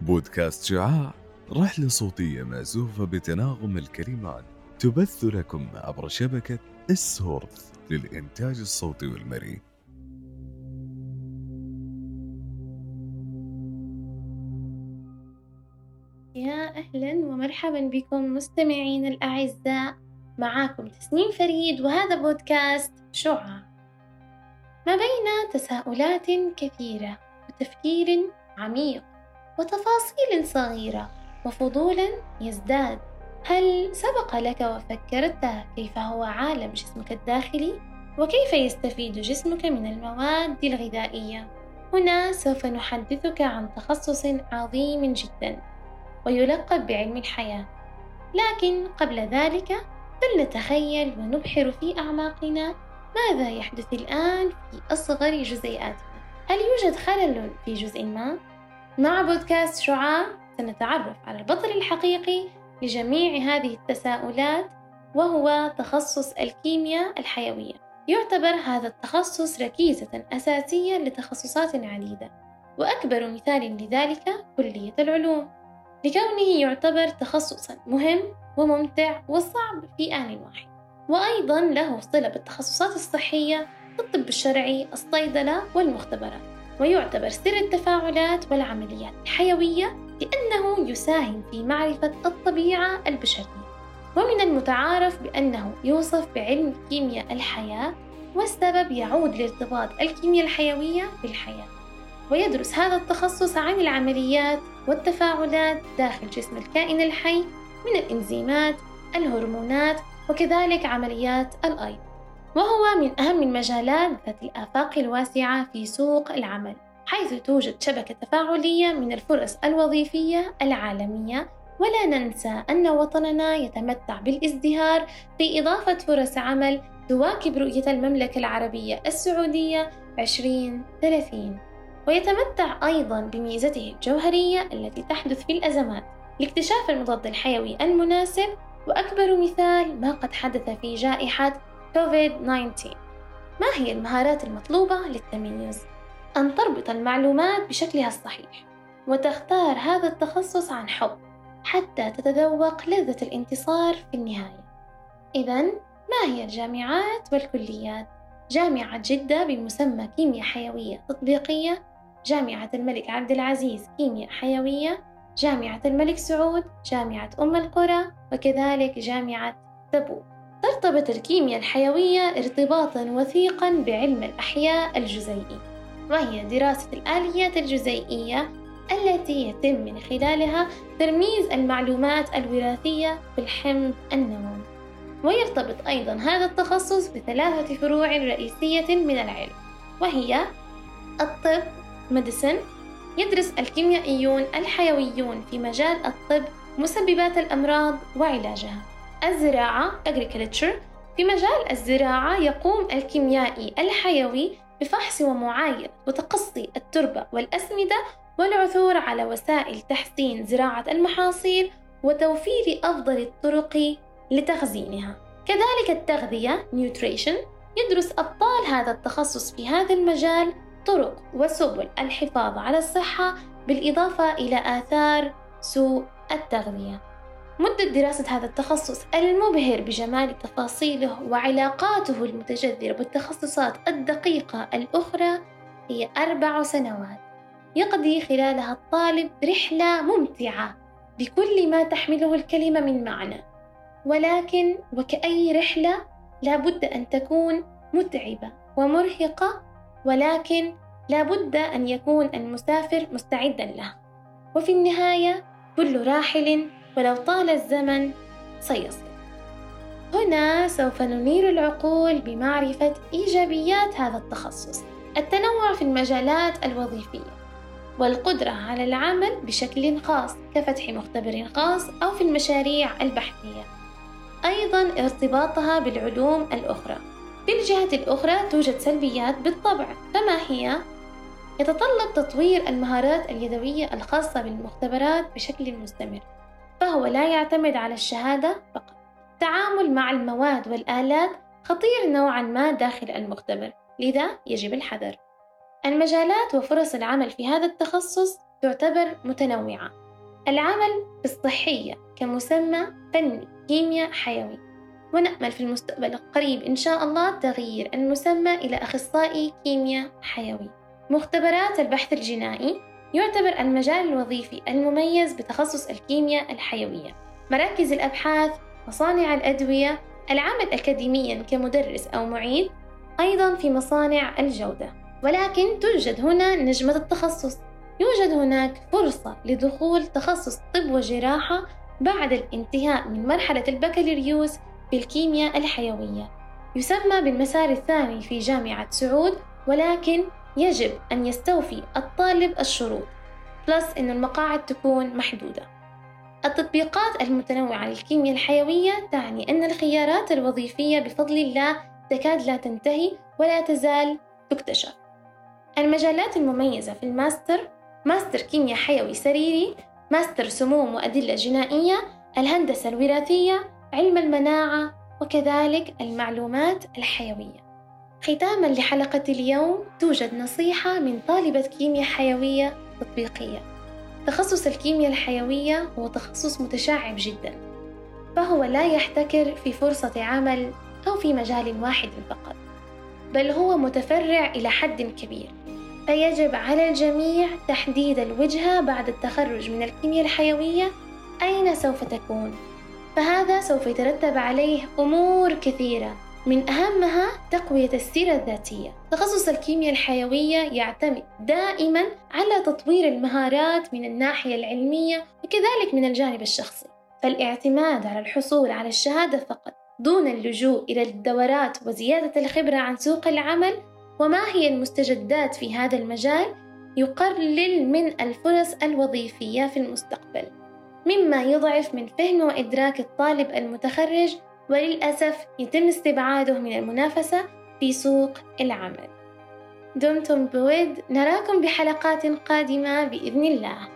بودكاست شعاع رحلة صوتية مأزوفة بتناغم الكلمات تبث لكم عبر شبكة السورث للإنتاج الصوتي والمرئي. يا أهلا ومرحبا بكم مستمعين الأعزاء. معاكم تسنيم فريد وهذا بودكاست شعاع. ما بين تساؤلات كثيرة وتفكير عميق وتفاصيل صغيرة وفضول يزداد. هل سبق لك وفكرت كيف هو عالم جسمك الداخلي؟ وكيف يستفيد جسمك من المواد الغذائية؟ هنا سوف نحدثك عن تخصص عظيم جدا ويلقب بعلم الحياة. لكن قبل ذلك فلنتخيل ونبحر في أعماقنا ماذا يحدث الآن في أصغر جزيئاتنا هل يوجد خلل في جزء ما؟ مع بودكاست شعاع سنتعرف على البطل الحقيقي لجميع هذه التساؤلات وهو تخصص الكيمياء الحيوية. يعتبر هذا التخصص ركيزة أساسية لتخصصات عديدة وأكبر مثال لذلك كلية العلوم. لكونه يعتبر تخصصا مهم وممتع وصعب في آن واحد. وأيضا له صلة بالتخصصات الصحية الطب الشرعي الصيدلة والمختبرات ويعتبر سر التفاعلات والعمليات الحيوية لأنه يساهم في معرفة الطبيعة البشرية. ومن المتعارف بأنه يوصف بعلم كيمياء الحياة والسبب يعود لارتباط الكيمياء الحيوية بالحياة. ويدرس هذا التخصص عن العمليات والتفاعلات داخل جسم الكائن الحي من الإنزيمات الهرمونات وكذلك عمليات الأيض وهو من أهم المجالات ذات الآفاق الواسعة في سوق العمل حيث توجد شبكة تفاعلية من الفرص الوظيفية العالمية. ولا ننسى أن وطننا يتمتع بالازدهار في إضافة فرص عمل تواكب رؤية المملكة العربية السعودية 2030 ويتمتع أيضا بميزته الجوهرية التي تحدث في الأزمات لاكتشاف المضاد الحيوي المناسب وأكبر مثال ما قد حدث في جائحة كوفيد-19 ما هي المهارات المطلوبة للتميز؟ أن تربط المعلومات بشكلها الصحيح وتختار هذا التخصص عن حب حتى تتذوق لذة الانتصار في النهاية إذا ما هي الجامعات والكليات؟ جامعة جدة بمسمى كيمياء حيوية تطبيقية جامعة الملك عبد العزيز كيمياء حيوية جامعة الملك سعود جامعة أم القرى وكذلك جامعة تبوك. ترتبط الكيمياء الحيوية ارتباطا وثيقا بعلم الأحياء الجزيئي. وهي دراسة الآليات الجزيئية التي يتم من خلالها ترميز المعلومات الوراثية في الحمض النووي ويرتبط أيضا هذا التخصص بثلاثة فروع رئيسية من العلم وهي الطب ميديسن يدرس الكيميائيون الحيويون في مجال الطب مسببات الأمراض وعلاجها. الزراعة agriculture في مجال الزراعة يقوم الكيميائي الحيوي بفحص ومعاينة وتقصي التربة والأسمدة والعثور على وسائل تحسين زراعة المحاصيل وتوفير أفضل الطرق لتخزينها. كذلك التغذية nutrition يدرس أبطال هذا التخصص في هذا المجال طرق وسبل الحفاظ على الصحة بالإضافة إلى آثار سوء التغذية. مدة دراسة هذا التخصص المبهر بجمال تفاصيله وعلاقاته المتجذرة بالتخصصات الدقيقة الأخرى هي أربع سنوات. يقضي خلالها الطالب رحلة ممتعة بكل ما تحمله الكلمة من معنى. ولكن وكأي رحلة لابد أن تكون متعبة ومرهقة ولكن لابد أن يكون المسافر مستعدا لها وفي النهاية كل راحل ولو طال الزمن سيصل. هنا سوف ننير العقول بمعرفة إيجابيات هذا التخصص التنوع في المجالات الوظيفية والقدرة على العمل بشكل خاص كفتح مختبر خاص أو في المشاريع البحثية. أيضا ارتباطها بالعلوم الأخرى. في الجهة الأخرى توجد سلبيات بالطبع فما هي؟ يتطلب تطوير المهارات اليدوية الخاصة بالمختبرات بشكل مستمر فهو لا يعتمد على الشهادة فقط. التعامل مع المواد والآلات خطير نوعا ما داخل المختبر لذا يجب الحذر. المجالات وفرص العمل في هذا التخصص تعتبر متنوعة. العمل في الصحية كمسمى فني كيمياء حيوي. ونأمل في المستقبل القريب إن شاء الله تغيير المسمى إلى أخصائي كيمياء حيوي. مختبرات البحث الجنائي يعتبر المجال الوظيفي المميز بتخصص الكيمياء الحيوية. مراكز الأبحاث مصانع الأدوية العمل أكاديميا كمدرس أو معيد أيضا في مصانع الجودة. ولكن توجد هنا نجمة التخصص. يوجد هناك فرصة لدخول تخصص طب وجراحة بعد الانتهاء من مرحلة البكالوريوس في الكيمياء الحيوية. يسمى بالمسار الثاني في جامعة سعود ولكن يجب أن يستوفي الطالب الشروط plus أن المقاعد تكون محدودة. التطبيقات المتنوعة للكيمياء الحيوية تعني أن الخيارات الوظيفية بفضل الله تكاد لا تنتهي ولا تزال تكتشف. المجالات المميزة في ال master master كيمياء حيوي سريري ماستر سموم وأدلة جنائية الهندسة الوراثية علم المناعة وكذلك المعلومات الحيوية. ختاما لحلقة اليوم توجد نصيحة من طالبة كيمياء حيوية تطبيقية. تخصص الكيمياء الحيوية هو تخصص متشعب جدا فهو لا يحتكر في فرصة عمل أو في مجال واحد فقط بل هو متفرع إلى حد كبير. فيجب على الجميع تحديد الوجهة بعد التخرج من الكيمياء الحيوية أين سوف تكون. فهذا سوف يترتب عليه أمور كثيرة من أهمها تقوية السيرة الذاتية. تخصص الكيمياء الحيوية يعتمد دائما على تطوير المهارات من الناحية العلمية وكذلك من الجانب الشخصي. فالاعتماد على الحصول على الشهادة فقط دون اللجوء إلى الدورات وزيادة الخبرة عن سوق العمل وما هي المستجدات في هذا المجال يقلل من الفرص الوظيفية في المستقبل. مما يضعف من فهم وإدراك الطالب المتخرج وللأسف يتم استبعاده من المنافسة في سوق العمل. دمتم بود نراكم بحلقات قادمة بإذن الله.